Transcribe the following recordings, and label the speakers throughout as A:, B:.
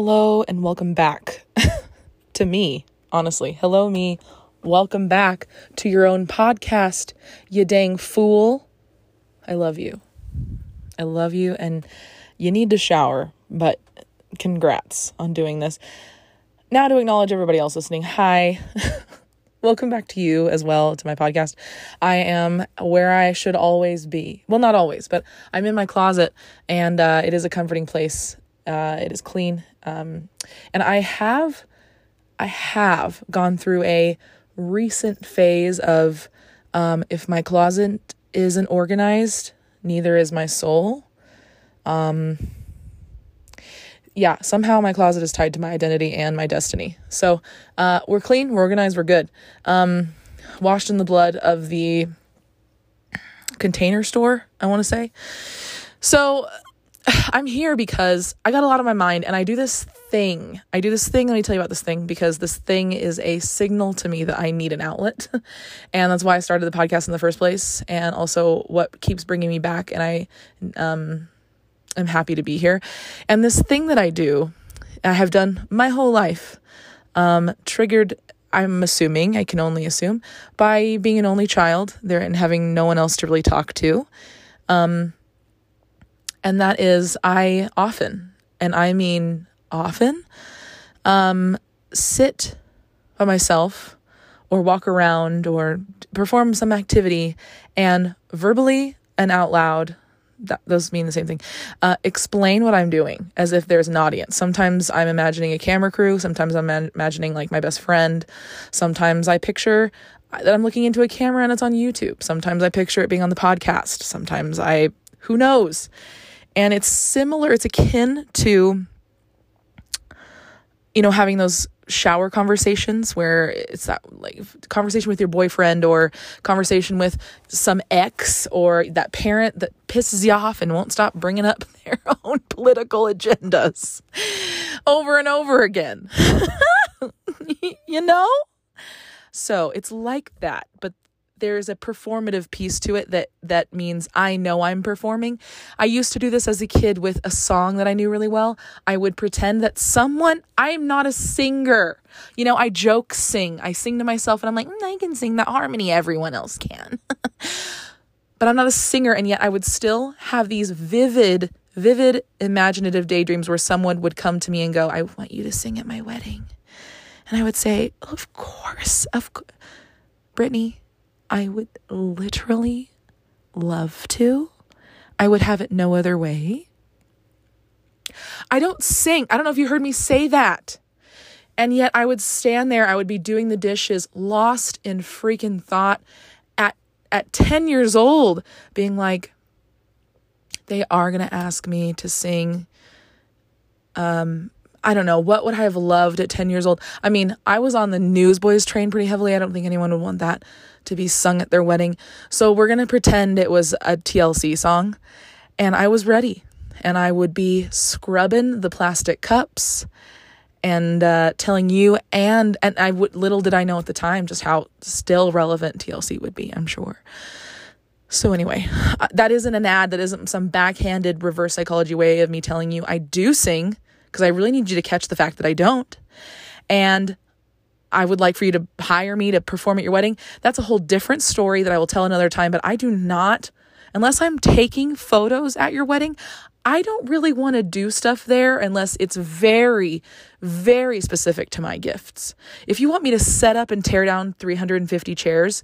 A: Hello and welcome back to me, honestly. Hello, me. Welcome back to your own podcast, you dang fool. I love you. I love you, and you need to shower, but congrats on doing this. Now, to acknowledge everybody else listening, hi. welcome back to you as well to my podcast. I am where I should always be. Well, not always, but I'm in my closet, and uh, it is a comforting place. Uh, it is clean, um, and I have, I have gone through a recent phase of um, if my closet isn't organized, neither is my soul. Um, yeah, somehow my closet is tied to my identity and my destiny. So uh, we're clean, we're organized, we're good. Um, washed in the blood of the container store, I want to say. So I'm here because I got a lot on my mind and I do this thing. I do this thing. Let me tell you about this thing because this thing is a signal to me that I need an outlet. and that's why I started the podcast in the first place. And also what keeps bringing me back. And I um, am happy to be here. And this thing that I do, I have done my whole life, um, triggered I'm assuming, I can only assume, by being an only child there and having no one else to really talk to. Um, and that is I often, and I mean often, um, sit by myself or walk around or perform some activity and verbally and out loud that those mean the same thing. Uh, explain what I'm doing as if there's an audience. Sometimes I'm imagining a camera crew. Sometimes I'm imagining like my best friend. Sometimes I picture that I'm looking into a camera and it's on YouTube. Sometimes I picture it being on the podcast. Sometimes I, who knows? And it's similar, it's akin to, you know, having those shower conversations where it's that like conversation with your boyfriend or conversation with some ex or that parent that pisses you off and won't stop bringing up their own political agendas over and over again. you know? So it's like that, but there's a performative piece to it that that means I know I'm performing. I used to do this as a kid with a song that I knew really well. I would pretend that someone I'm not a singer. You know, I joke sing. I sing to myself and I'm like, mm, I can sing that harmony everyone else can. but I'm not a singer and yet I would still have these vivid vivid imaginative daydreams where someone would come to me and go, "I want you to sing at my wedding." And I would say, "Of course. Of course. Brittany, I would literally love to. I would have it no other way. I don't sing. I don't know if you heard me say that. And yet I would stand there, I would be doing the dishes, lost in freaking thought at at 10 years old, being like, they are gonna ask me to sing um I don't know, what would I have loved at 10 years old? I mean, I was on the Newsboys train pretty heavily. I don't think anyone would want that to be sung at their wedding. So we're going to pretend it was a TLC song. And I was ready. And I would be scrubbing the plastic cups and uh, telling you and and I would little did I know at the time just how still relevant TLC would be, I'm sure. So anyway, uh, that isn't an ad, that isn't some backhanded reverse psychology way of me telling you I do sing because I really need you to catch the fact that I don't. And I would like for you to hire me to perform at your wedding. That's a whole different story that I will tell another time, but I do not, unless I'm taking photos at your wedding, I don't really want to do stuff there unless it's very, very specific to my gifts. If you want me to set up and tear down 350 chairs,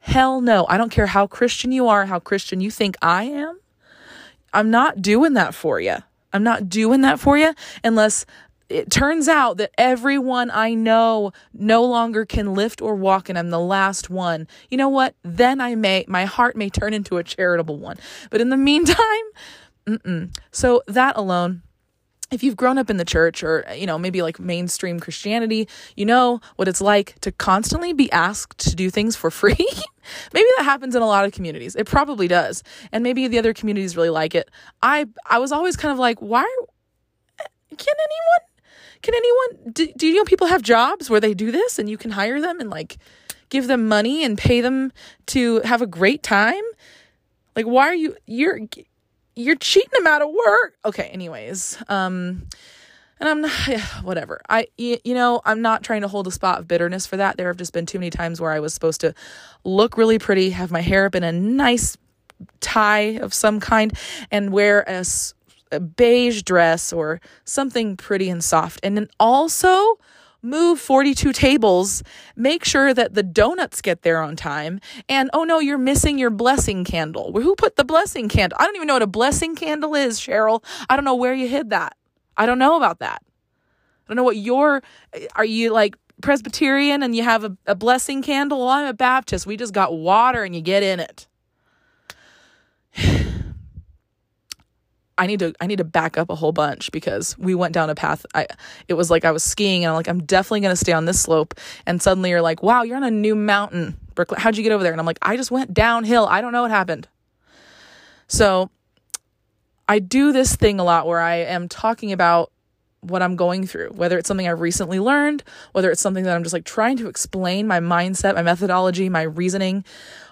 A: hell no. I don't care how Christian you are, how Christian you think I am. I'm not doing that for you. I'm not doing that for you unless it turns out that everyone I know no longer can lift or walk and I'm the last one. You know what? Then I may, my heart may turn into a charitable one. But in the meantime, mm-mm. So that alone, if you've grown up in the church or, you know, maybe like mainstream Christianity, you know what it's like to constantly be asked to do things for free. maybe that happens in a lot of communities. It probably does. And maybe the other communities really like it. I I was always kind of like, why can anyone can anyone do, do you know people have jobs where they do this and you can hire them and like give them money and pay them to have a great time? Like why are you you're you're cheating them out of work. Okay, anyways. Um and I'm not, whatever. I, you know, I'm not trying to hold a spot of bitterness for that. There have just been too many times where I was supposed to look really pretty, have my hair up in a nice tie of some kind, and wear a, a beige dress or something pretty and soft. And then also, move 42 tables, make sure that the donuts get there on time, and oh no, you're missing your blessing candle. Who put the blessing candle? I don't even know what a blessing candle is, Cheryl. I don't know where you hid that. I don't know about that. I don't know what your are you like Presbyterian and you have a, a blessing candle? Well, I'm a Baptist. We just got water and you get in it. I need to I need to back up a whole bunch because we went down a path. I it was like I was skiing and I'm like I'm definitely going to stay on this slope and suddenly you're like, "Wow, you're on a new mountain." Brooklyn, how'd you get over there? And I'm like, "I just went downhill. I don't know what happened." So, I do this thing a lot where I am talking about what I'm going through, whether it's something I've recently learned, whether it's something that I'm just like trying to explain my mindset, my methodology, my reasoning,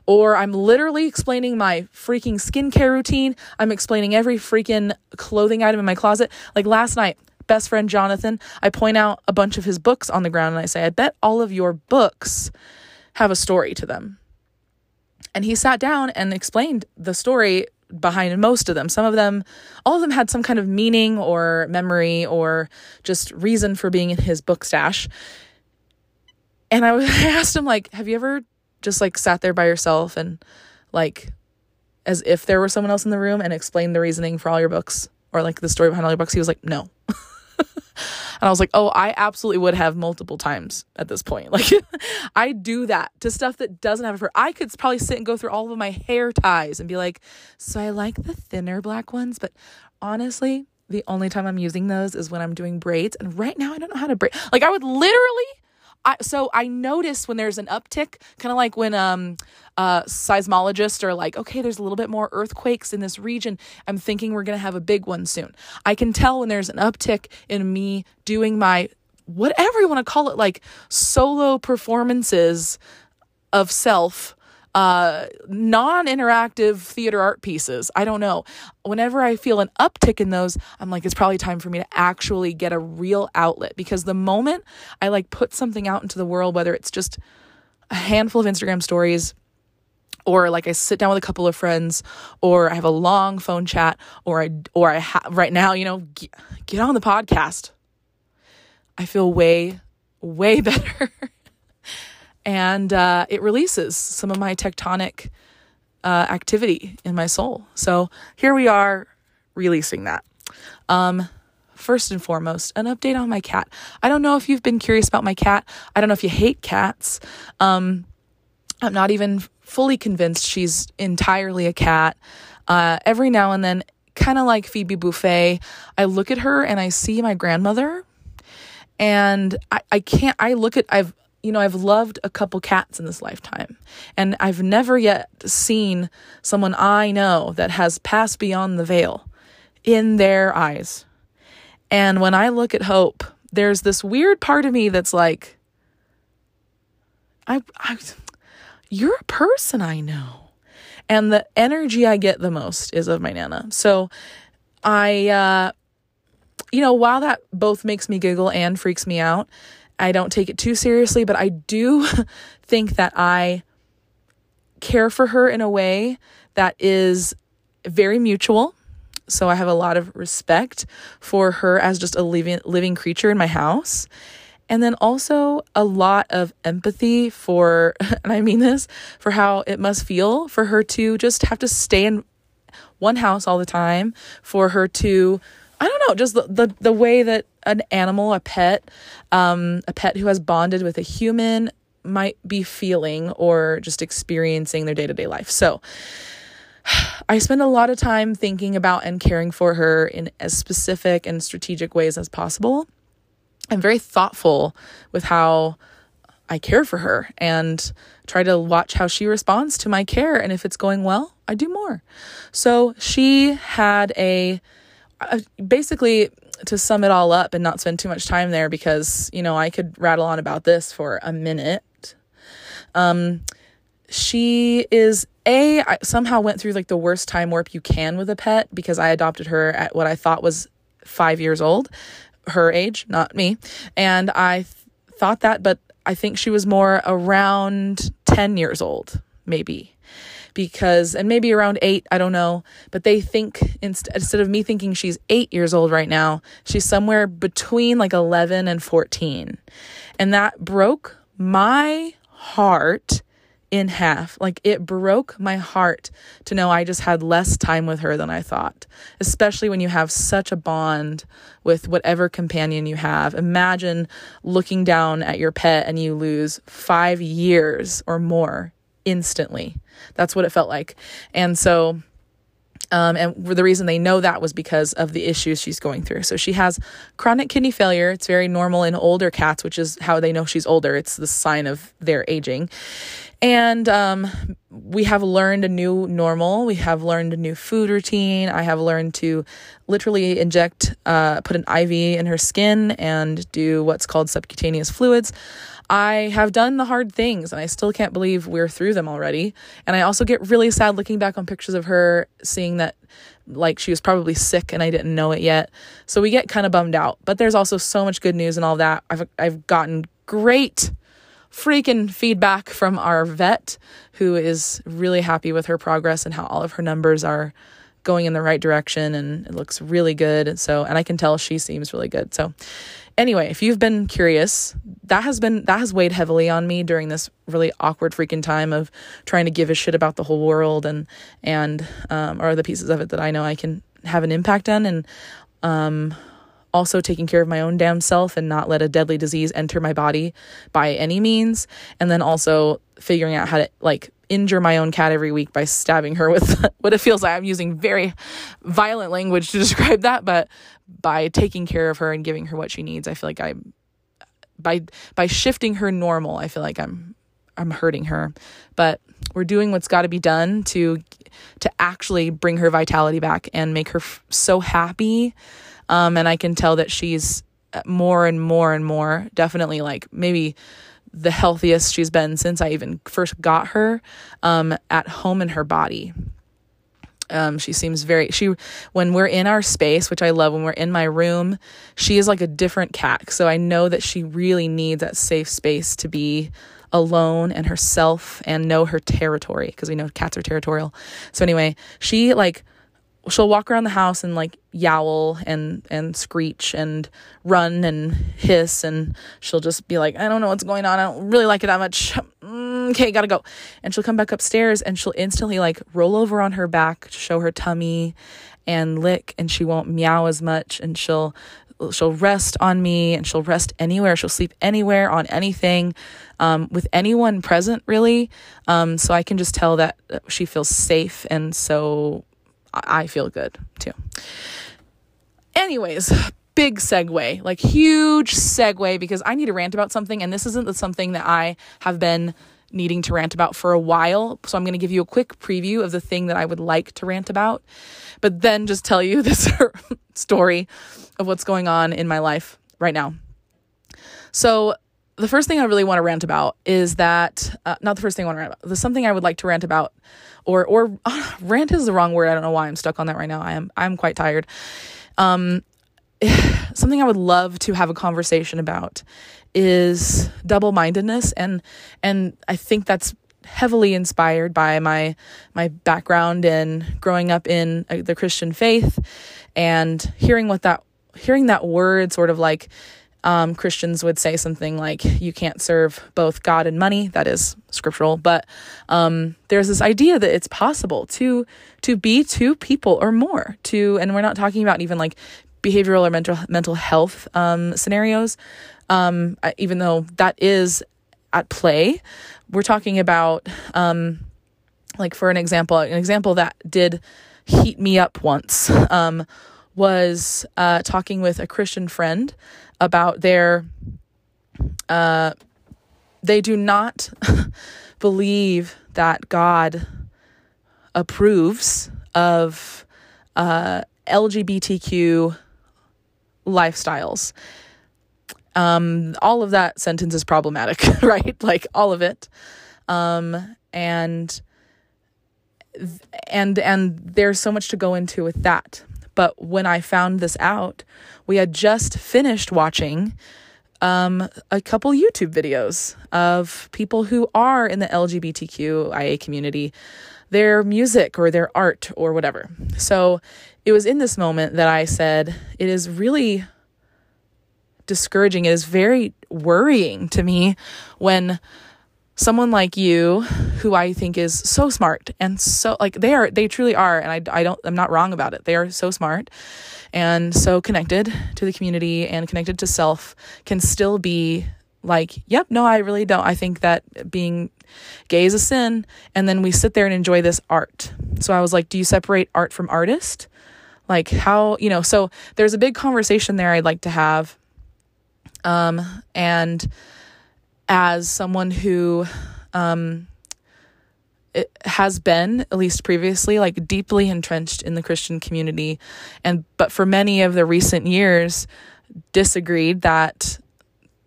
A: or I'm literally explaining my freaking skincare routine. I'm explaining every freaking clothing item in my closet. Like last night, best friend Jonathan, I point out a bunch of his books on the ground and I say, I bet all of your books have a story to them. And he sat down and explained the story behind most of them. Some of them, all of them had some kind of meaning or memory or just reason for being in his book stash. And I, I asked him, like, have you ever just like sat there by yourself and like as if there were someone else in the room and explained the reasoning for all your books or like the story behind all your books? He was like, no. And I was like, oh, I absolutely would have multiple times at this point. Like, I do that to stuff that doesn't have a fur. I could probably sit and go through all of my hair ties and be like, so I like the thinner black ones, but honestly, the only time I'm using those is when I'm doing braids. And right now, I don't know how to braid. Like, I would literally I, so I notice when there's an uptick, kind of like when um, uh, seismologists are like, okay, there's a little bit more earthquakes in this region. I'm thinking we're going to have a big one soon. I can tell when there's an uptick in me doing my whatever you want to call it, like solo performances of self uh, non interactive theater art pieces. I don't know. Whenever I feel an uptick in those, I'm like, it's probably time for me to actually get a real outlet because the moment I like put something out into the world, whether it's just a handful of Instagram stories, or like I sit down with a couple of friends, or I have a long phone chat, or I or I have right now, you know, get, get on the podcast. I feel way way better and uh, it releases some of my tectonic uh, activity in my soul. So here we are releasing that. Um, first and foremost, an update on my cat. I don't know if you've been curious about my cat. I don't know if you hate cats. Um, I'm not even fully convinced she's entirely a cat. Uh, every now and then, kind of like Phoebe Buffay, I look at her and I see my grandmother. And I, I can't, I look at, I've you know, I've loved a couple cats in this lifetime, and I've never yet seen someone I know that has passed beyond the veil in their eyes. And when I look at Hope, there's this weird part of me that's like, I, I you're a person I know. And the energy I get the most is of my Nana. So I, uh, you know, while that both makes me giggle and freaks me out, I don't take it too seriously, but I do think that I care for her in a way that is very mutual. So I have a lot of respect for her as just a living living creature in my house. And then also a lot of empathy for and I mean this for how it must feel for her to just have to stay in one house all the time, for her to I don't know, just the, the, the way that an animal, a pet, um, a pet who has bonded with a human might be feeling or just experiencing their day to day life. So I spend a lot of time thinking about and caring for her in as specific and strategic ways as possible. I'm very thoughtful with how I care for her and try to watch how she responds to my care. And if it's going well, I do more. So she had a uh, basically to sum it all up and not spend too much time there because you know I could rattle on about this for a minute. Um, she is a I somehow went through like the worst time warp you can with a pet because I adopted her at what I thought was five years old. her age, not me. And I th- thought that, but I think she was more around 10 years old, maybe. Because, and maybe around eight, I don't know. But they think, inst- instead of me thinking she's eight years old right now, she's somewhere between like 11 and 14. And that broke my heart in half. Like it broke my heart to know I just had less time with her than I thought, especially when you have such a bond with whatever companion you have. Imagine looking down at your pet and you lose five years or more instantly. That's what it felt like. And so, um, and the reason they know that was because of the issues she's going through. So she has chronic kidney failure. It's very normal in older cats, which is how they know she's older. It's the sign of their aging. And um, we have learned a new normal. We have learned a new food routine. I have learned to literally inject, uh, put an IV in her skin and do what's called subcutaneous fluids. I have done the hard things and I still can't believe we're through them already. And I also get really sad looking back on pictures of her, seeing that like she was probably sick and I didn't know it yet. So we get kind of bummed out. But there's also so much good news and all that. I've I've gotten great freaking feedback from our vet who is really happy with her progress and how all of her numbers are going in the right direction and it looks really good. And so, and I can tell she seems really good. So, anyway, if you've been curious, that has been that has weighed heavily on me during this really awkward freaking time of trying to give a shit about the whole world and and um, or the pieces of it that I know I can have an impact on and um also taking care of my own damn self and not let a deadly disease enter my body by any means. And then also figuring out how to like injure my own cat every week by stabbing her with what it feels like. I'm using very violent language to describe that but by taking care of her and giving her what she needs I feel like I by by shifting her normal I feel like I'm I'm hurting her. But we're doing what's got to be done to to actually bring her vitality back and make her f- so happy. Um, and I can tell that she's more and more and more, definitely like maybe the healthiest she's been since I even first got her um, at home in her body. Um, she seems very she when we're in our space, which I love when we're in my room, she is like a different cat. So I know that she really needs that safe space to be alone and herself and know her territory because we know cats are territorial. So anyway, she like she'll walk around the house and like yowl and and screech and run and hiss and she'll just be like i don't know what's going on. I don't really like it that much. Mm, okay gotta go. And she'll come back upstairs and she'll instantly like roll over on her back to show her tummy and lick and she won't meow as much. And she'll she'll rest on me and she'll rest anywhere. She'll sleep anywhere on anything um, with anyone present really. Um, so i can just tell that she feels safe and so I feel good too. Anyways, big segue, like huge segue because I need to rant about something, and this isn't something that I have been needing to rant about for a while. So I'm going to give you a quick preview of the thing that I would like to rant about, but then just tell you this story of what's going on in my life right now. So the first thing I really want to rant about is that uh, not the first thing I want to rant about. There's something I would like to rant about, or or uh, rant is the wrong word. I don't know why I'm stuck on that right now. I am I'm quite tired. Um, something I would love to have a conversation about is double mindedness, and and I think that's heavily inspired by my my background in growing up in uh, the Christian faith and hearing what that hearing that word sort of like um, Christians would say something like, you can't serve both God and money. That is scriptural. But um, there's this idea that it's possible to to be two people or more. To and we're not talking about even like behavioral or mental mental health um, scenarios. Um, even though that is at play, we're talking about um, like for an example, an example that did heat me up once um, was uh, talking with a Christian friend about their uh, they do not believe that God approves of uh, LGBTQ lifestyles. Um, all of that sentence is problematic, right? Like all of it. Um, and and and there's so much to go into with that. But when I found this out, we had just finished watching um, a couple YouTube videos of people who are in the LGBTQIA community, their music or their art or whatever. So it was in this moment that I said, it is really discouraging. It is very worrying to me when someone like you who I think is so smart and so like they are they truly are and I, I don't I'm not wrong about it. They are so smart and so connected to the community and connected to self can still be like, yep, no, I really don't. I think that being gay is a sin and then we sit there and enjoy this art. So I was like, do you separate art from artist? Like how, you know, so there's a big conversation there I'd like to have um and as someone who um, has been at least previously like deeply entrenched in the Christian community and but for many of the recent years disagreed that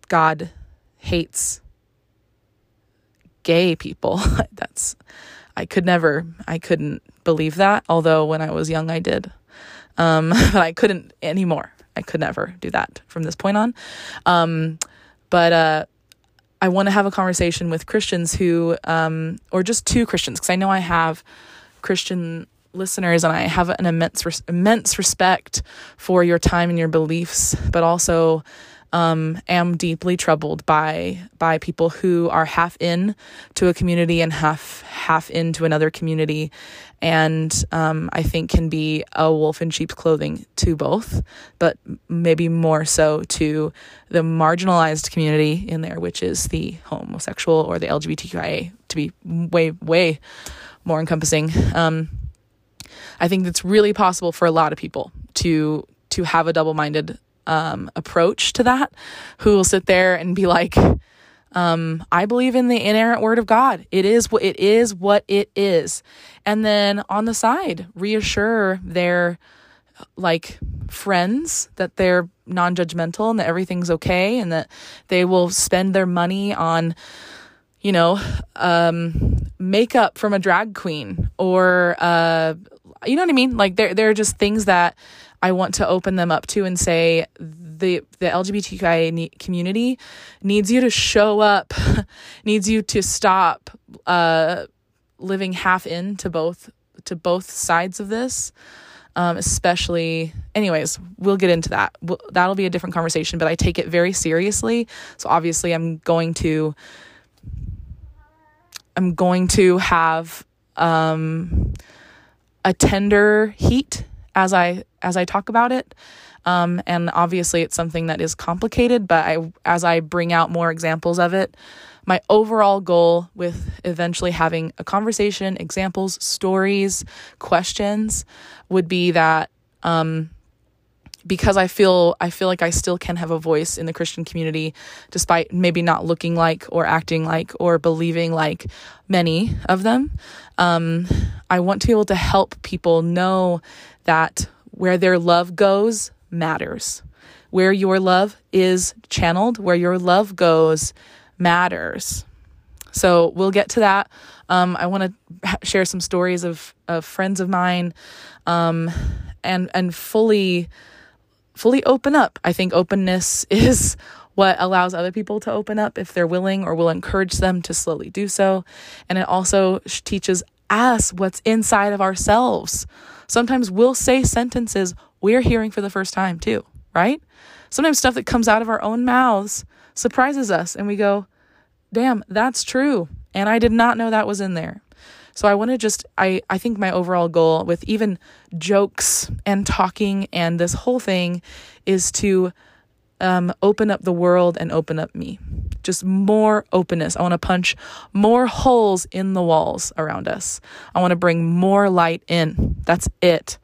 A: God hates gay people. That's I could never I couldn't believe that although when I was young I did. Um, but I couldn't anymore. I could never do that from this point on. Um, but uh I want to have a conversation with Christians who, um, or just two Christians, because I know I have Christian listeners and I have an immense, immense respect for your time and your beliefs, but also um, am deeply troubled by by people who are half in to a community and half half into another community, and um, I think can be a wolf in sheep's clothing to both, but maybe more so to the marginalized community in there, which is the homosexual or the LGBTQIA, to be way way more encompassing. Um, I think it's really possible for a lot of people to to have a double minded um, approach to that who will sit there and be like, um, I believe in the inerrant word of God. It is what it is what it is. And then on the side, reassure their like friends that they're non-judgmental and that everything's okay and that they will spend their money on you know um, makeup from a drag queen or uh, you know what I mean? Like there there are just things that I want to open them up to and say the the LGBTQIA community needs you to show up, needs you to stop uh, living half into both to both sides of this. Um, especially, anyways, we'll get into that. We'll, that'll be a different conversation, but I take it very seriously. So obviously, I'm going to, I'm going to have um, a tender heat as I as I talk about it. Um, and obviously, it's something that is complicated. But I, as I bring out more examples of it, my overall goal with eventually having a conversation, examples, stories, questions, would be that um, because I feel I feel like I still can have a voice in the Christian community despite maybe not looking like or acting like or believing like many of them. Um, I want to be able to help people know that where their love goes matters. Where your love is channeled, where your love goes matters. So we'll get to that. Um, I want to share some stories of, of friends of mine, um, and and fully fully open up. I think openness is what allows other people to open up if they're willing, or will encourage them to slowly do so. And it also teaches us what's inside of ourselves. Sometimes we'll say sentences we're hearing for the first time, too, right? Sometimes stuff that comes out of our own mouths surprises us, and we go, damn, that's true. And I did not know that was in there. So I want to just I I think my overall goal with even jokes and talking and this whole thing is to um, open up the world and open up me. Just more openness. I want to punch more holes in the walls around us. I want to bring more light in. That's it.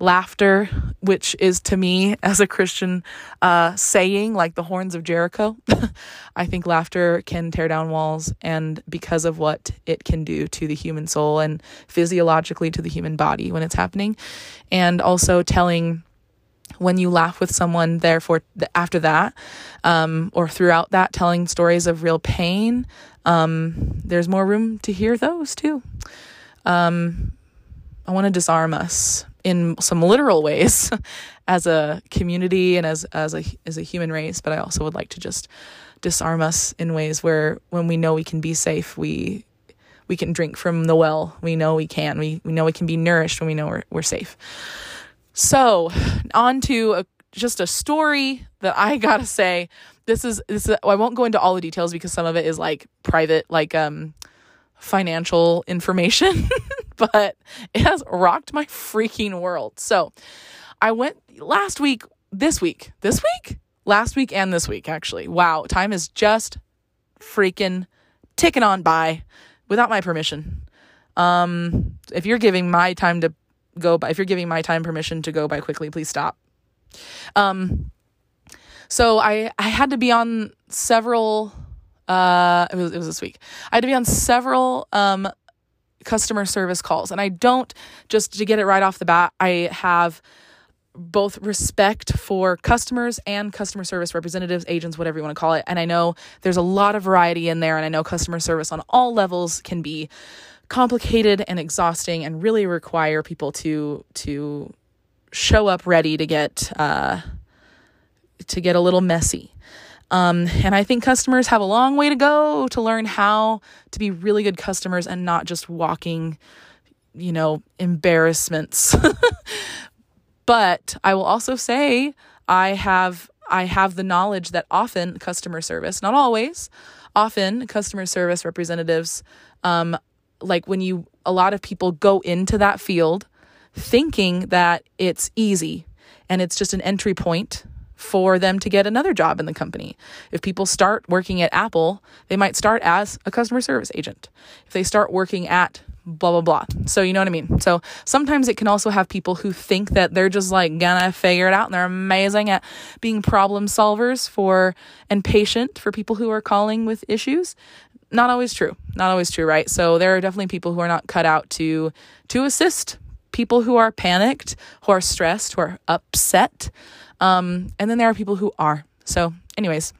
A: Laughter, which is to me as a Christian uh, saying, like the horns of Jericho, I think laughter can tear down walls, and because of what it can do to the human soul and physiologically to the human body when it's happening, and also telling when you laugh with someone therefore after that um, or throughout that telling stories of real pain um, there's more room to hear those too um, I want to disarm us in some literal ways as a community and as as a as a human race, but I also would like to just disarm us in ways where when we know we can be safe, we we can drink from the well. We know we can. We we know we can be nourished when we know we're we're safe. So, on to a, just a story that I got to say this is this is, I won't go into all the details because some of it is like private like um financial information, but it has rocked my freaking world. So, I went last week, this week, this week, last week and this week actually. Wow, time is just freaking ticking on by without my permission. Um, if you're giving my time to go by, if you're giving my time permission to go by quickly, please stop. Um, so I I had to be on several. Uh, it was it was this week. I had to be on several um customer service calls, and I don't just to get it right off the bat. I have both respect for customers and customer service representatives, agents, whatever you want to call it. And I know there's a lot of variety in there, and I know customer service on all levels can be complicated and exhausting and really require people to to show up ready to get uh, to get a little messy. Um, and I think customers have a long way to go to learn how to be really good customers and not just walking, you know, embarrassments But I will also say I have I have the knowledge that often customer service, not always, often customer service representatives, um, like when you a lot of people go into that field thinking that it's easy and it's just an entry point for them to get another job in the company. If people start working at Apple, they might start as a customer service agent. If they start working at blah blah blah. So you know what I mean? So sometimes it can also have people who think that they're just like gonna figure it out and they're amazing at being problem solvers for and patient for people who are calling with issues. Not always true. Not always true, right? So there are definitely people who are not cut out to to assist people who are panicked, who are stressed, who are upset. Um, and then there are people who are. So, anyways,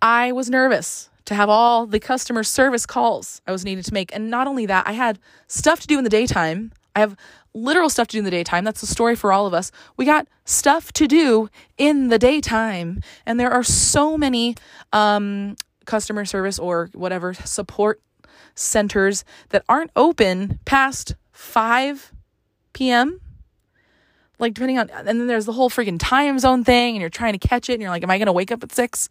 A: I was nervous to have all the customer service calls I was needed to make. And not only that, I had stuff to do in the daytime. I have literal stuff to do in the daytime. That's the story for all of us. We got stuff to do in the daytime. And there are so many um, customer service or whatever support centers that aren't open past 5 p.m like depending on and then there's the whole freaking time zone thing and you're trying to catch it and you're like am i going to wake up at 6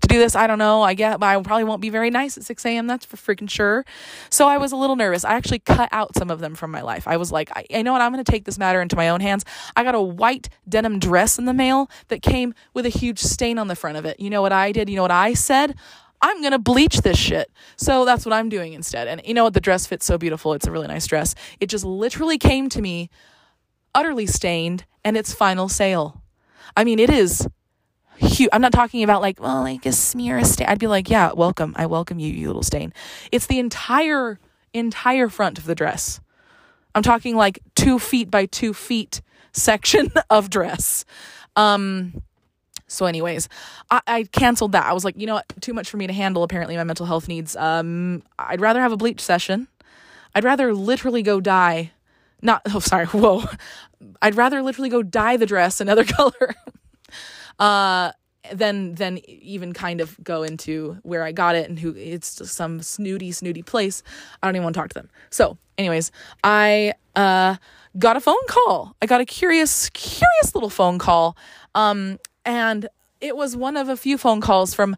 A: to do this? I don't know. I get but i probably won't be very nice at 6 a.m that's for freaking sure. So i was a little nervous. I actually cut out some of them from my life. I was like i, I know what? I'm going to take this matter into my own hands. I got a white denim dress in the mail that came with a huge stain on the front of it. You know what i did? You know what i said I'm going to bleach this shit. So that's what I'm doing instead. And you know what? The dress fits so beautiful. It's a really nice dress. It just literally came to me utterly stained and its final sale. I mean, it is huge. I'm not talking about like, well, like a smear a stain. I'd be like, yeah, welcome. I welcome you, you little stain. It's the entire, entire front of the dress. I'm talking like two feet by two feet section of dress. Um, so, anyways, I, I canceled that. I was like, you know what? Too much for me to handle. Apparently, my mental health needs. Um, I'd rather have a bleach session. I'd rather literally go die. Not. Oh, sorry. Whoa. I'd rather literally go dye the dress another color. uh than than even kind of go into where I got it and who it's some snooty snooty place. I don't even want to talk to them. So, anyways, I uh got a phone call. I got a curious curious little phone call. Um and it was one of a few phone calls from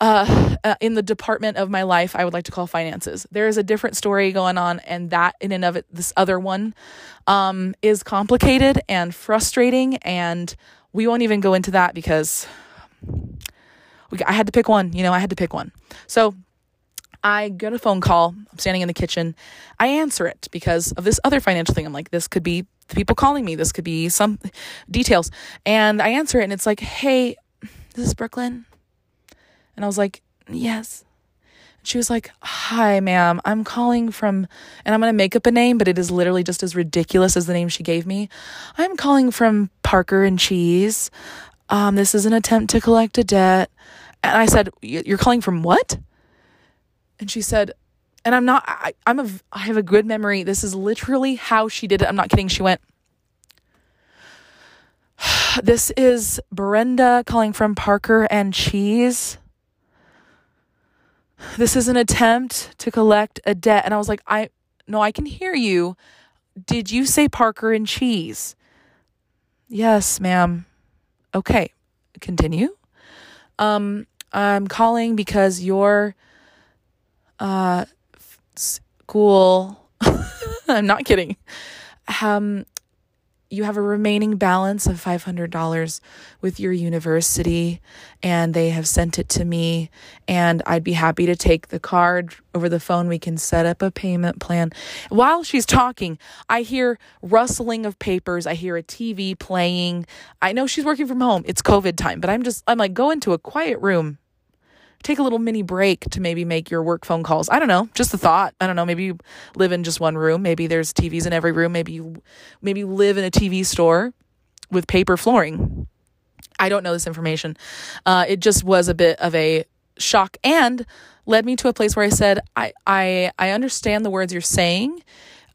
A: uh, uh, in the department of my life I would like to call finances. There is a different story going on, and that in and of it, this other one, um, is complicated and frustrating, and we won't even go into that because we, I had to pick one. You know, I had to pick one. So I get a phone call. I'm standing in the kitchen. I answer it because of this other financial thing. I'm like, this could be the people calling me. This could be some details. And I answer it, and it's like, hey, this is Brooklyn. And I was like, Yes. She was like, Hi, ma'am. I'm calling from, and I'm going to make up a name, but it is literally just as ridiculous as the name she gave me. I'm calling from Parker and Cheese. Um, this is an attempt to collect a debt. And I said, You're calling from what? And she said, and I'm not I, I'm a I have a good memory. This is literally how she did it. I'm not kidding. She went This is Brenda calling from Parker and Cheese. This is an attempt to collect a debt. And I was like, I no, I can hear you. Did you say Parker and Cheese? Yes, ma'am. Okay, continue. Um, I'm calling because your uh school. I'm not kidding. Um you have a remaining balance of $500 with your university and they have sent it to me and I'd be happy to take the card over the phone. We can set up a payment plan. While she's talking I hear rustling of papers. I hear a TV playing. I know she's working from home. It's covid time but I'm just I'm like go into a quiet room take a little mini break to maybe make your work phone calls. I don't know, just a thought. I don't know, maybe you live in just one room, maybe there's TVs in every room, maybe you maybe you live in a TV store with paper flooring. I don't know this information. Uh, it just was a bit of a shock and led me to a place where I said, I I I understand the words you're saying,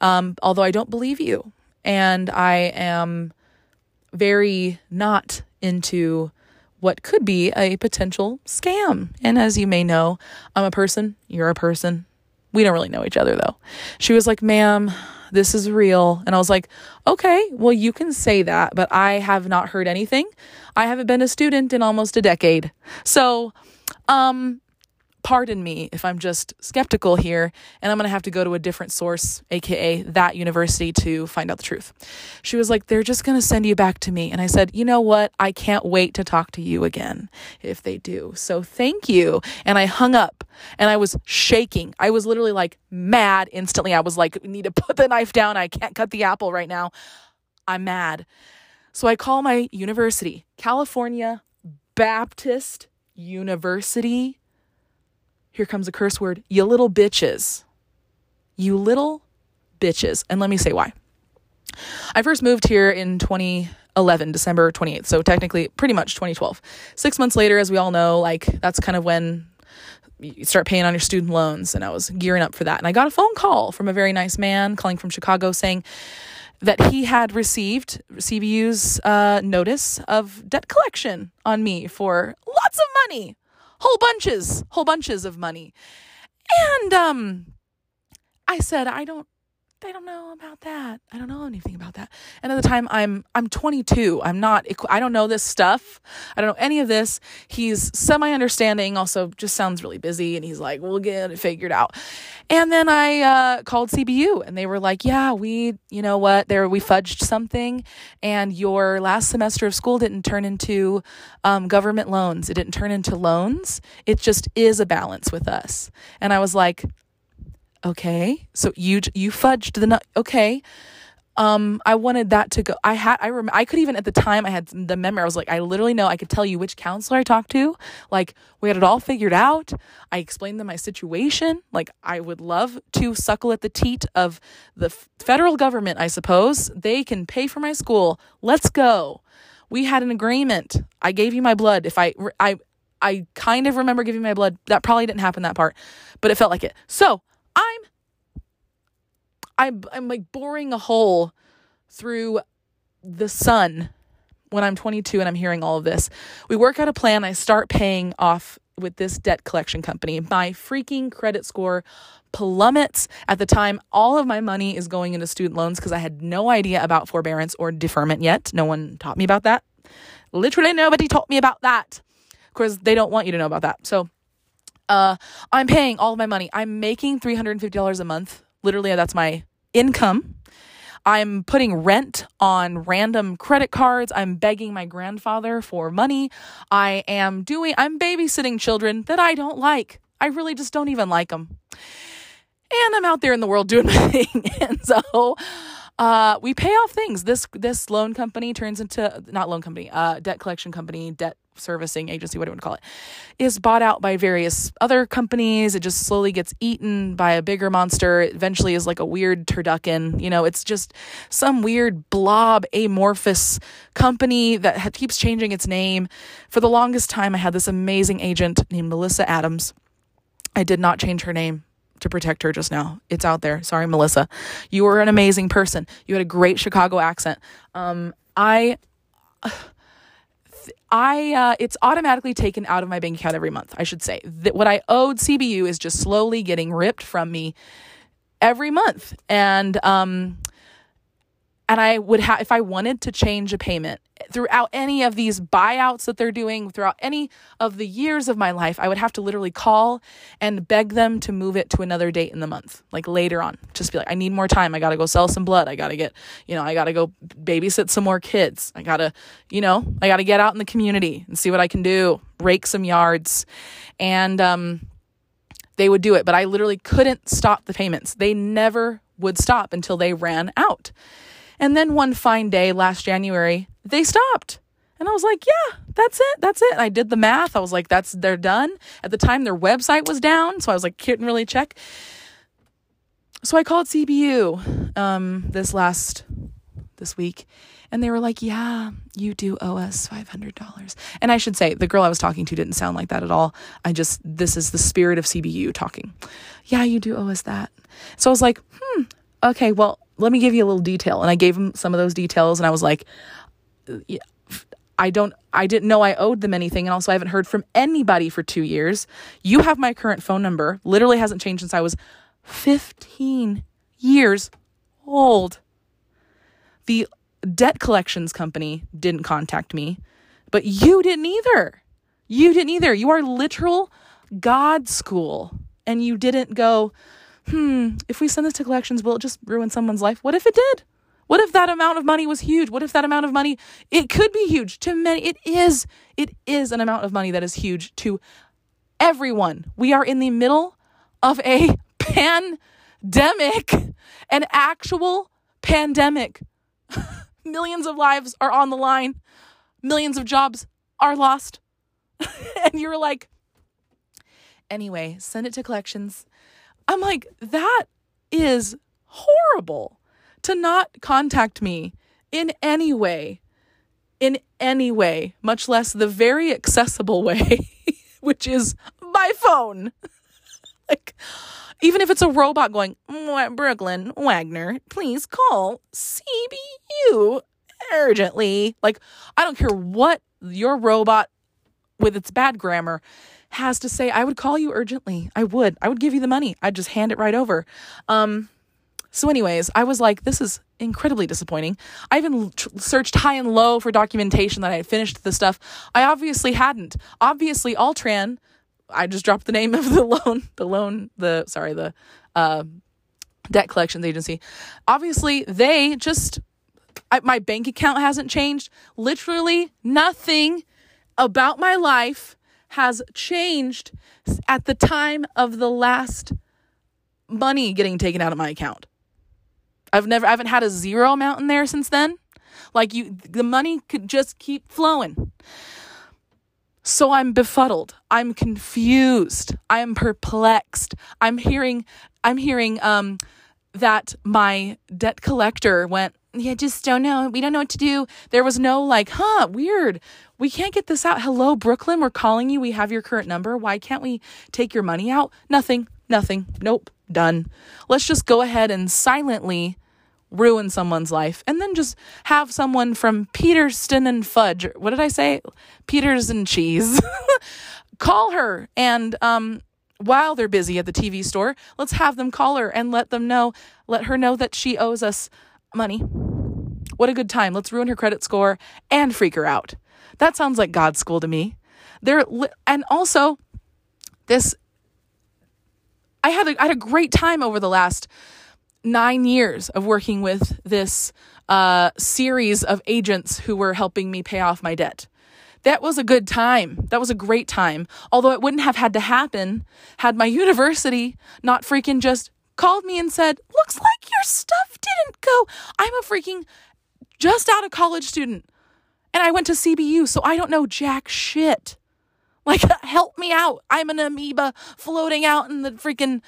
A: um, although I don't believe you, and I am very not into what could be a potential scam. And as you may know, I'm a person, you're a person. We don't really know each other though. She was like, ma'am, this is real. And I was like, okay, well, you can say that, but I have not heard anything. I haven't been a student in almost a decade. So, um, pardon me if I'm just skeptical here, and I'm going to have to go to a different source, aka that university, to find out the truth. She was like, They're just going to send you back to me. And I said, You know what? I can't wait to talk to you again if they do. So thank you. And I hung up and I was shaking. I was literally like mad instantly. I was like, need to put the knife down. I can't cut the apple right now. I'm mad. So I call my university, California Baptist University here comes a curse word, you little bitches. You little bitches. And let me say why. I first moved here in 2011, December 28th. So technically, pretty much 2012. Six months later, as we all know, like that's kind of when you start paying on your student loans. And I was gearing up for that. And I got a phone call from a very nice man calling from Chicago saying, that he had received CBU's uh, notice of debt collection on me for lots of money whole bunches, whole bunches of money. And um I said, I don't I don't know about that. I don't know anything about that. And at the time I'm I'm 22. I'm not I don't know this stuff. I don't know any of this. He's semi understanding, also just sounds really busy and he's like, "We'll get it figured out." And then I uh, called CBU and they were like, "Yeah, we, you know what? There we fudged something and your last semester of school didn't turn into um, government loans. It didn't turn into loans. It just is a balance with us." And I was like, okay. So you you fudged the nut okay. Um i wanted that to go i had i rem- i could even at the time i had the memory i was like i literally know i could tell you which counselor i talked to. Like we had it all figured out. I explained them my situation. Like i would love to suckle at the teat of the f- federal government i suppose. They can pay for my school. Let's go. We had an agreement. I gave you my blood. If i i i kind of remember giving my blood that probably didn't happen that part but it felt like it. So I'm I'm like boring a hole through the sun when I'm 22 and I'm hearing all of this. We work out a plan. I start paying off with this debt collection company. My freaking credit score plummets. At the time, all of my money is going into student loans because I had no idea about forbearance or deferment yet. No one taught me about that. Literally, nobody taught me about that. Of course, they don't want you to know about that. So uh, I'm paying all of my money. I'm making $350 a month. Literally, that's my income. I'm putting rent on random credit cards. I'm begging my grandfather for money. I am doing, I'm babysitting children that I don't like. I really just don't even like them. And I'm out there in the world doing my thing. And so, uh, we pay off things. This this loan company turns into not loan company, uh, debt collection company, debt servicing agency, what do you want to call it, is bought out by various other companies. It just slowly gets eaten by a bigger monster. It eventually is like a weird turducken. You know, it's just some weird blob amorphous company that keeps changing its name. For the longest time, I had this amazing agent named Melissa Adams. I did not change her name to protect her just now. It's out there. Sorry, Melissa. You were an amazing person. You had a great Chicago accent. Um, I. I uh, it's automatically taken out of my bank account every month. I should say that what I owed CBU is just slowly getting ripped from me every month, and um, and I would have if I wanted to change a payment throughout any of these buyouts that they're doing throughout any of the years of my life, I would have to literally call and beg them to move it to another date in the month, like later on. Just be like, I need more time. I got to go sell some blood. I got to get, you know, I got to go babysit some more kids. I got to, you know, I got to get out in the community and see what I can do, rake some yards. And, um, they would do it, but I literally couldn't stop the payments. They never would stop until they ran out. And then one fine day last January, they stopped. And I was like, yeah, that's it. That's it. And I did the math. I was like, that's, they're done. At the time, their website was down. So I was like, couldn't really check. So I called CBU um, this last, this week. And they were like, yeah, you do owe us $500. And I should say, the girl I was talking to didn't sound like that at all. I just, this is the spirit of CBU talking. Yeah, you do owe us that. So I was like, hmm, okay, well, let me give you a little detail. And I gave him some of those details and I was like, I don't I didn't know I owed them anything and also I haven't heard from anybody for 2 years. You have my current phone number. Literally hasn't changed since I was 15 years old. The debt collections company didn't contact me, but you didn't either. You didn't either. You are literal God school and you didn't go, "Hmm, if we send this to collections, will it just ruin someone's life?" What if it did? What if that amount of money was huge? What if that amount of money it could be huge to many it is it is an amount of money that is huge to everyone. We are in the middle of a pandemic, an actual pandemic. Millions of lives are on the line. Millions of jobs are lost. and you're like anyway, send it to collections. I'm like that is horrible to not contact me in any way, in any way, much less the very accessible way, which is my phone. like, even if it's a robot going, Brooklyn Wagner, please call CBU urgently. Like, I don't care what your robot with its bad grammar has to say. I would call you urgently. I would. I would give you the money. I'd just hand it right over. Um, so, anyways, I was like, this is incredibly disappointing. I even tr- searched high and low for documentation that I had finished the stuff. I obviously hadn't. Obviously, Altran, I just dropped the name of the loan, the loan, the, sorry, the uh, debt collections agency. Obviously, they just, I, my bank account hasn't changed. Literally nothing about my life has changed at the time of the last money getting taken out of my account. I've never I haven't had a zero amount in there since then. Like you the money could just keep flowing. So I'm befuddled. I'm confused. I'm perplexed. I'm hearing I'm hearing um that my debt collector went, yeah, just don't know. We don't know what to do. There was no like, huh, weird. We can't get this out. Hello, Brooklyn. We're calling you. We have your current number. Why can't we take your money out? Nothing. Nothing. Nope. Done. Let's just go ahead and silently ruin someone's life and then just have someone from Peterston and Fudge, what did I say? Peters and Cheese. call her and um while they're busy at the TV store, let's have them call her and let them know, let her know that she owes us money. What a good time. Let's ruin her credit score and freak her out. That sounds like God's school to me. There and also this I had a, I had a great time over the last nine years of working with this uh, series of agents who were helping me pay off my debt. That was a good time. That was a great time. Although it wouldn't have had to happen had my university not freaking just called me and said, Looks like your stuff didn't go. I'm a freaking just out of college student. And I went to CBU, so I don't know jack shit. Like, help me out. I'm an amoeba floating out in the freaking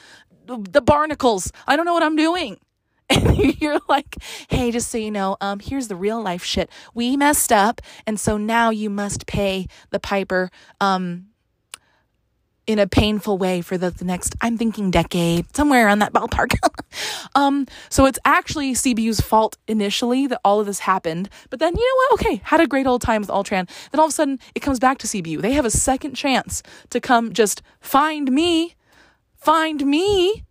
A: the barnacles. I don't know what I'm doing. And you're like, hey, just so you know, um, here's the real life shit. We messed up, and so now you must pay the piper. Um, in a painful way for the, the next, I'm thinking decade, somewhere around that ballpark. um, so it's actually CBU's fault initially that all of this happened. But then, you know what? Okay, had a great old time with Altran. Then all of a sudden, it comes back to CBU. They have a second chance to come just find me, find me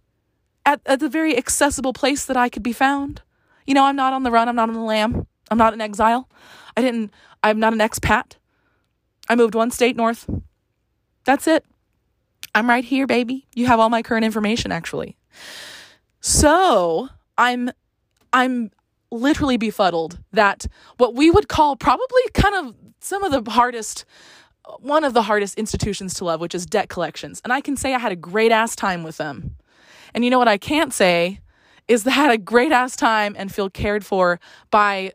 A: at, at the very accessible place that I could be found. You know, I'm not on the run, I'm not on the lam, I'm not in exile. I didn't, I'm not an expat. I moved one state north. That's it. I'm right here, baby. You have all my current information actually. So, I'm I'm literally befuddled that what we would call probably kind of some of the hardest one of the hardest institutions to love, which is debt collections. And I can say I had a great ass time with them. And you know what I can't say is that I had a great ass time and feel cared for by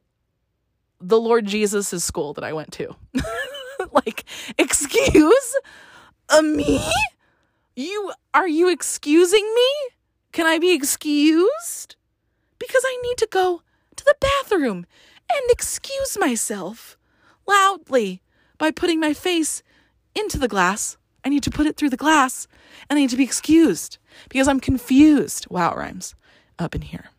A: the Lord Jesus' school that I went to. like, excuse me? You are you excusing me? Can I be excused? Because I need to go to the bathroom and excuse myself loudly by putting my face into the glass. I need to put it through the glass and I need to be excused because I'm confused. Wow, rhymes up in here.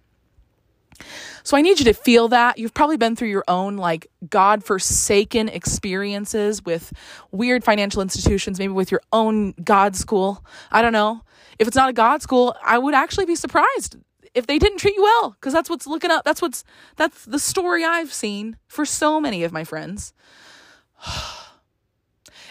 A: So I need you to feel that. You've probably been through your own like God forsaken experiences with weird financial institutions, maybe with your own God school. I don't know. If it's not a God school, I would actually be surprised if they didn't treat you well because that's what's looking up. That's what's that's the story I've seen for so many of my friends.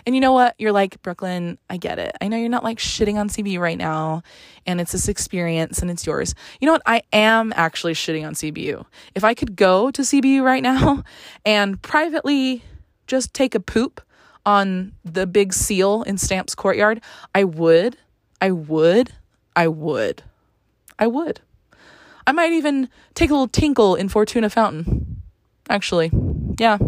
A: And you know what? You're like, Brooklyn, I get it. I know you're not like shitting on CBU right now and it's this experience and it's yours. You know what? I am actually shitting on CBU. If I could go to CBU right now and privately just take a poop on the big seal in Stamps Courtyard, I would. I would. I would. I would. I might even take a little tinkle in Fortuna Fountain. Actually. Yeah.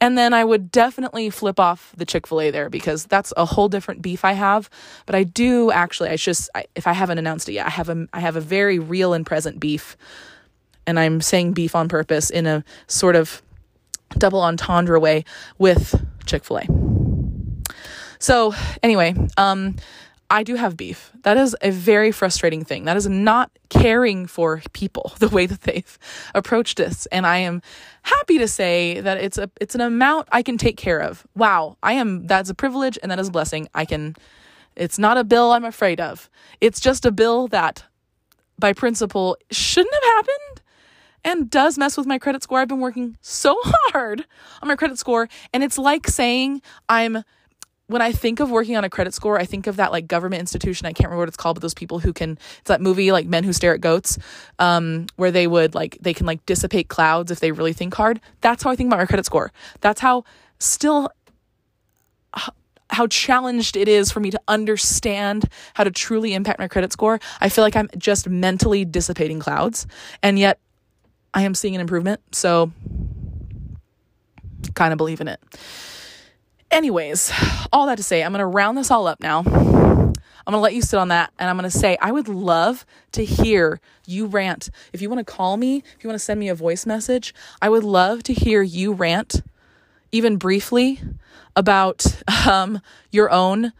A: And then I would definitely flip off the Chick fil A there because that's a whole different beef I have. But I do actually, I just, I, if I haven't announced it yet, I have a, I have a very real and present beef. And I'm saying beef on purpose in a sort of double entendre way with Chick fil A. So, anyway, um, I do have beef. That is a very frustrating thing. That is not caring for people the way that they've approached this. And I am happy to say that it's a it's an amount I can take care of. Wow, I am that's a privilege and that is a blessing. I can it's not a bill I'm afraid of. It's just a bill that by principle shouldn't have happened and does mess with my credit score. I've been working so hard on my credit score and it's like saying I'm when I think of working on a credit score, I think of that like government institution. I can't remember what it's called, but those people who can, it's that movie like Men Who Stare at Goats, um, where they would like, they can like dissipate clouds if they really think hard. That's how I think about my credit score. That's how still, how challenged it is for me to understand how to truly impact my credit score. I feel like I'm just mentally dissipating clouds and yet I am seeing an improvement. So kind of believe in it. Anyways, all that to say, I'm going to round this all up now. I'm going to let you sit on that and I'm going to say, I would love to hear you rant. If you want to call me, if you want to send me a voice message, I would love to hear you rant, even briefly, about um, your own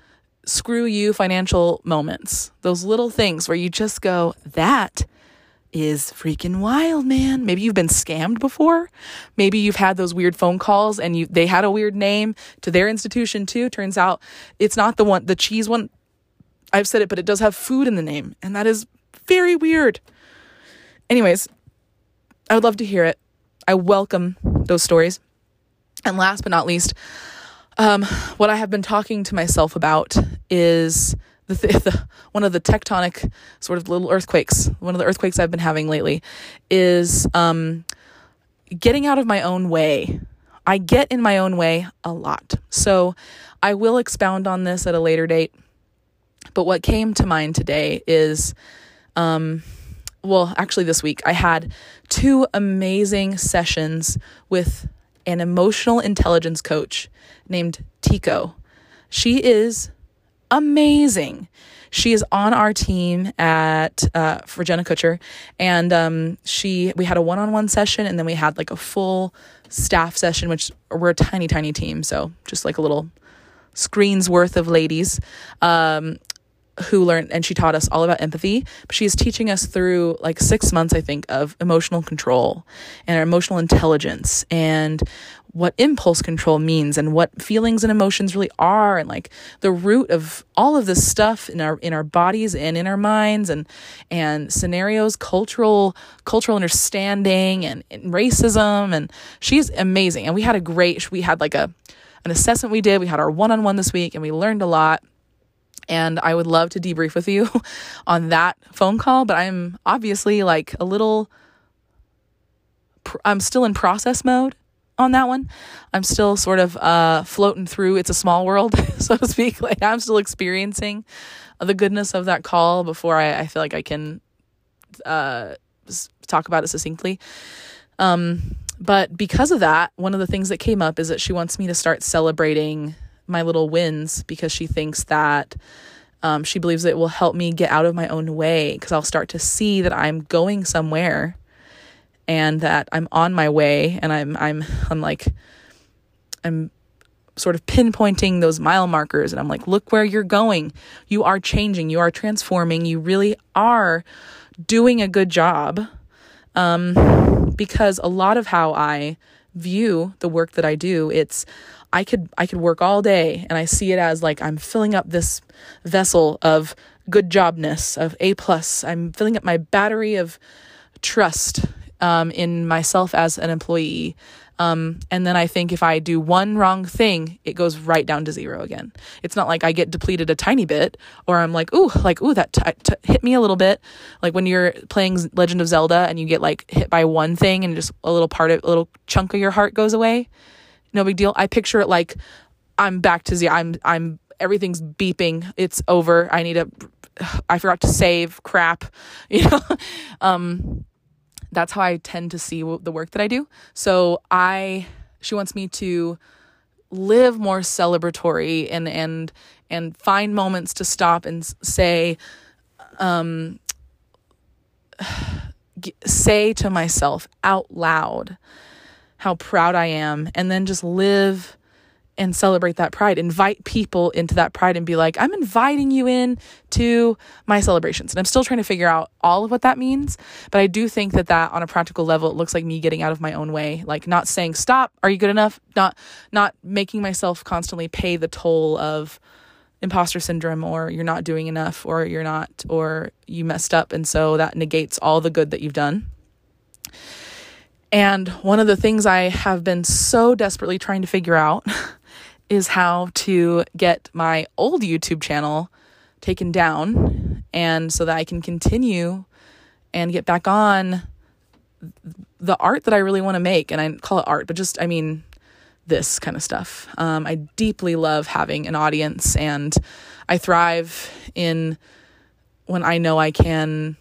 A: screw you financial moments. Those little things where you just go, that is freaking wild, man. Maybe you've been scammed before. Maybe you've had those weird phone calls and you they had a weird name to their institution too. Turns out it's not the one the cheese one. I've said it, but it does have food in the name, and that is very weird. Anyways, I would love to hear it. I welcome those stories. And last but not least, um, what I have been talking to myself about is the, the, one of the tectonic sort of little earthquakes, one of the earthquakes I've been having lately, is um, getting out of my own way. I get in my own way a lot. So I will expound on this at a later date. But what came to mind today is, um, well, actually, this week I had two amazing sessions with an emotional intelligence coach named Tico. She is amazing. She is on our team at uh, for Jenna Kutcher, and um, she we had a one on one session, and then we had like a full staff session, which we're a tiny tiny team, so just like a little screens worth of ladies um, who learned and she taught us all about empathy. But she is teaching us through like six months i think of emotional control and emotional intelligence. And what impulse control means and what feelings and emotions really are and like the root of all of this stuff in our in our bodies and in our minds and and scenarios cultural cultural understanding and, and racism. And she's amazing. And we had a great we had like a an assessment we did. We had our one-on-one this week and we learned a lot. And I would love to debrief with you on that phone call but I'm obviously like a little I'm still in process mode on that one. I'm still sort of uh, floating through. It's a small world, so to speak. Like I'm still experiencing the goodness of that call before I, I feel like I can uh, talk about it succinctly. Um, but because of that, one of the things that came up is that she wants me to start celebrating my little wins because she thinks that um, she believes it will help me get out of my own way because I'll start to see that I'm going somewhere and that I'm on my way and I'm I'm I'm like I'm sort of pinpointing those mile markers and I'm like look where you're going. You are changing, you are transforming, you really are doing a good job. Um because a lot of how I view the work that I do, it's I could I could work all day and I see it as like I'm filling up this vessel of good jobness of A plus. I'm filling up my battery of trust um, in myself as an employee. Um, and then I think if I do one wrong thing, it goes right down to zero again. It's not like I get depleted a tiny bit, or I'm like, ooh, like ooh, that t- t- hit me a little bit. Like when you're playing Legend of Zelda and you get like hit by one thing and just a little part of a little chunk of your heart goes away. No big deal. I picture it like I'm back to zero. I'm I'm everything's beeping. It's over. I need a. I forgot to save. Crap. You know. um that's how I tend to see the work that I do. So I she wants me to live more celebratory and and and find moments to stop and say um say to myself out loud how proud I am and then just live and celebrate that pride. Invite people into that pride and be like, I'm inviting you in to my celebrations. And I'm still trying to figure out all of what that means. But I do think that that on a practical level, it looks like me getting out of my own way, like not saying, stop, are you good enough? Not, not making myself constantly pay the toll of imposter syndrome or you're not doing enough or you're not, or you messed up. And so that negates all the good that you've done. And one of the things I have been so desperately trying to figure out is how to get my old YouTube channel taken down and so that I can continue and get back on the art that I really want to make. And I call it art, but just, I mean, this kind of stuff. Um, I deeply love having an audience and I thrive in when I know I can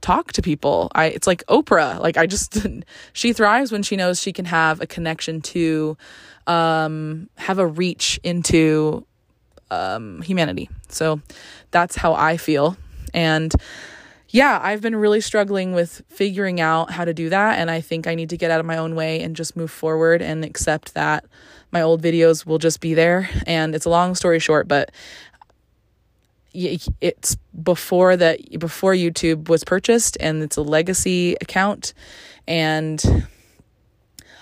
A: talk to people. I it's like Oprah. Like I just she thrives when she knows she can have a connection to um have a reach into um humanity. So that's how I feel. And yeah, I've been really struggling with figuring out how to do that and I think I need to get out of my own way and just move forward and accept that my old videos will just be there and it's a long story short, but it's before that before YouTube was purchased and it's a legacy account and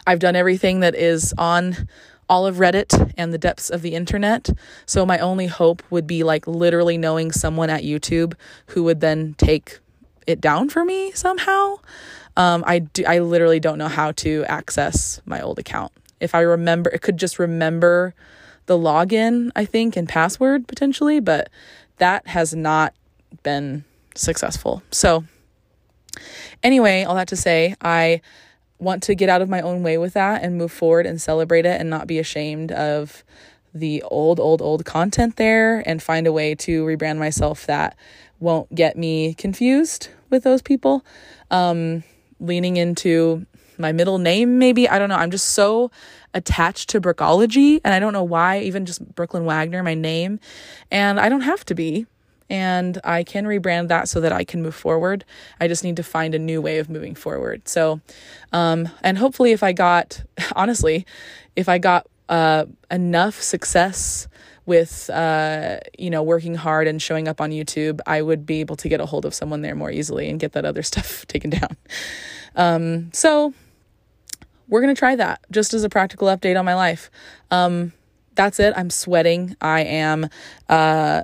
A: I've done everything that is on all of Reddit and the depths of the internet. So my only hope would be like literally knowing someone at YouTube who would then take it down for me somehow. Um, I do, I literally don't know how to access my old account. If I remember, it could just remember the login, I think, and password potentially, but that has not been successful. So, anyway, all that to say, I want to get out of my own way with that and move forward and celebrate it and not be ashamed of the old, old, old content there and find a way to rebrand myself that won't get me confused with those people. Um, leaning into my middle name, maybe. I don't know. I'm just so attached to Brookologie, and I don't know why, even just Brooklyn Wagner, my name. And I don't have to be. And I can rebrand that so that I can move forward. I just need to find a new way of moving forward. So, um, and hopefully, if I got, honestly, if I got uh, enough success with uh, you know working hard and showing up on YouTube, I would be able to get a hold of someone there more easily and get that other stuff taken down. Um, so we're gonna try that just as a practical update on my life. Um, that's it. I'm sweating. I am uh,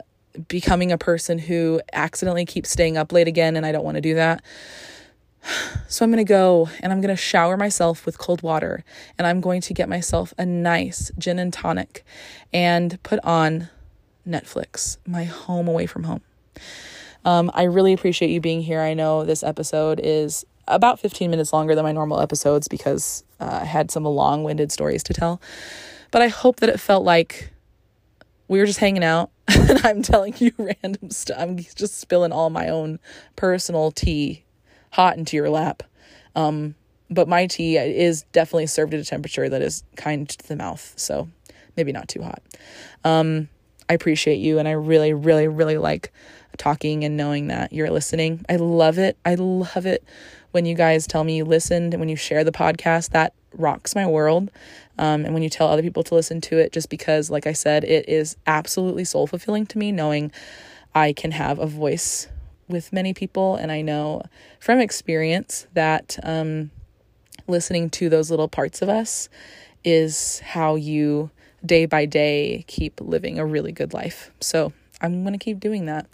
A: becoming a person who accidentally keeps staying up late again, and I don't want to do that. So I'm going to go and I'm going to shower myself with cold water and I'm going to get myself a nice gin and tonic and put on Netflix, my home away from home. Um, I really appreciate you being here. I know this episode is about 15 minutes longer than my normal episodes because uh, I had some long winded stories to tell. But I hope that it felt like we were just hanging out and I'm telling you random stuff. I'm just spilling all my own personal tea hot into your lap. Um, but my tea is definitely served at a temperature that is kind to the mouth. So maybe not too hot. Um, I appreciate you and I really, really, really like talking and knowing that you're listening. I love it. I love it when you guys tell me you listened and when you share the podcast. That rocks my world. Um, and when you tell other people to listen to it, just because, like I said, it is absolutely soul fulfilling to me knowing I can have a voice with many people. And I know from experience that um, listening to those little parts of us is how you day by day keep living a really good life. So I'm going to keep doing that.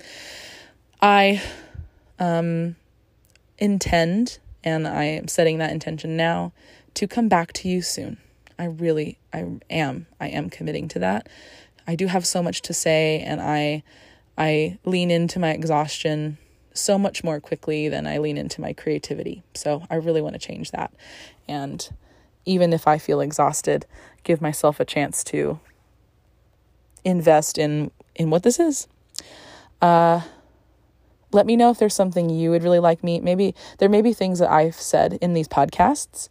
A: I um, intend, and I am setting that intention now, to come back to you soon. I really, I am, I am committing to that. I do have so much to say, and I, I lean into my exhaustion so much more quickly than I lean into my creativity. So I really want to change that. And even if I feel exhausted, give myself a chance to invest in in what this is. Uh let me know if there's something you would really like me. Maybe there may be things that I've said in these podcasts,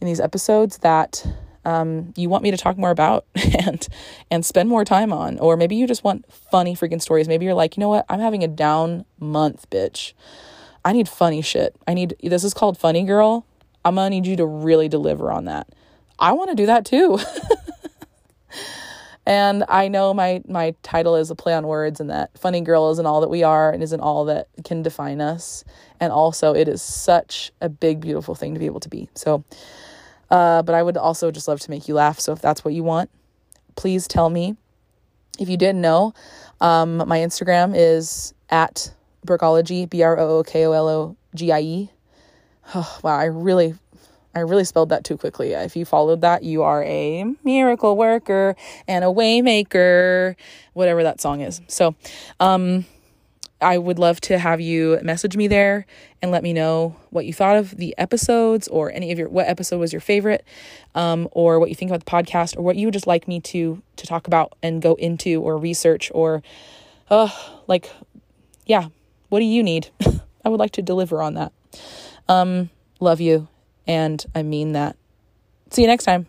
A: in these episodes that um, you want me to talk more about and and spend more time on. Or maybe you just want funny freaking stories. Maybe you're like you know what? I'm having a down month bitch. I need funny shit. I need this is called funny girl. I'm gonna need you to really deliver on that. I want to do that too and i know my my title is a play on words and that funny girl isn't all that we are and isn't all that can define us and also it is such a big beautiful thing to be able to be so uh, but I would also just love to make you laugh. So if that's what you want, please tell me. If you didn't know, um, my Instagram is at Brookologie, B R O O K O L O G I E. Oh, wow, I really, I really spelled that too quickly. If you followed that, you are a miracle worker and a waymaker, whatever that song is. So, um, I would love to have you message me there and let me know what you thought of the episodes or any of your what episode was your favorite um, or what you think about the podcast or what you would just like me to to talk about and go into or research or uh like yeah what do you need i would like to deliver on that um love you and i mean that. See you next time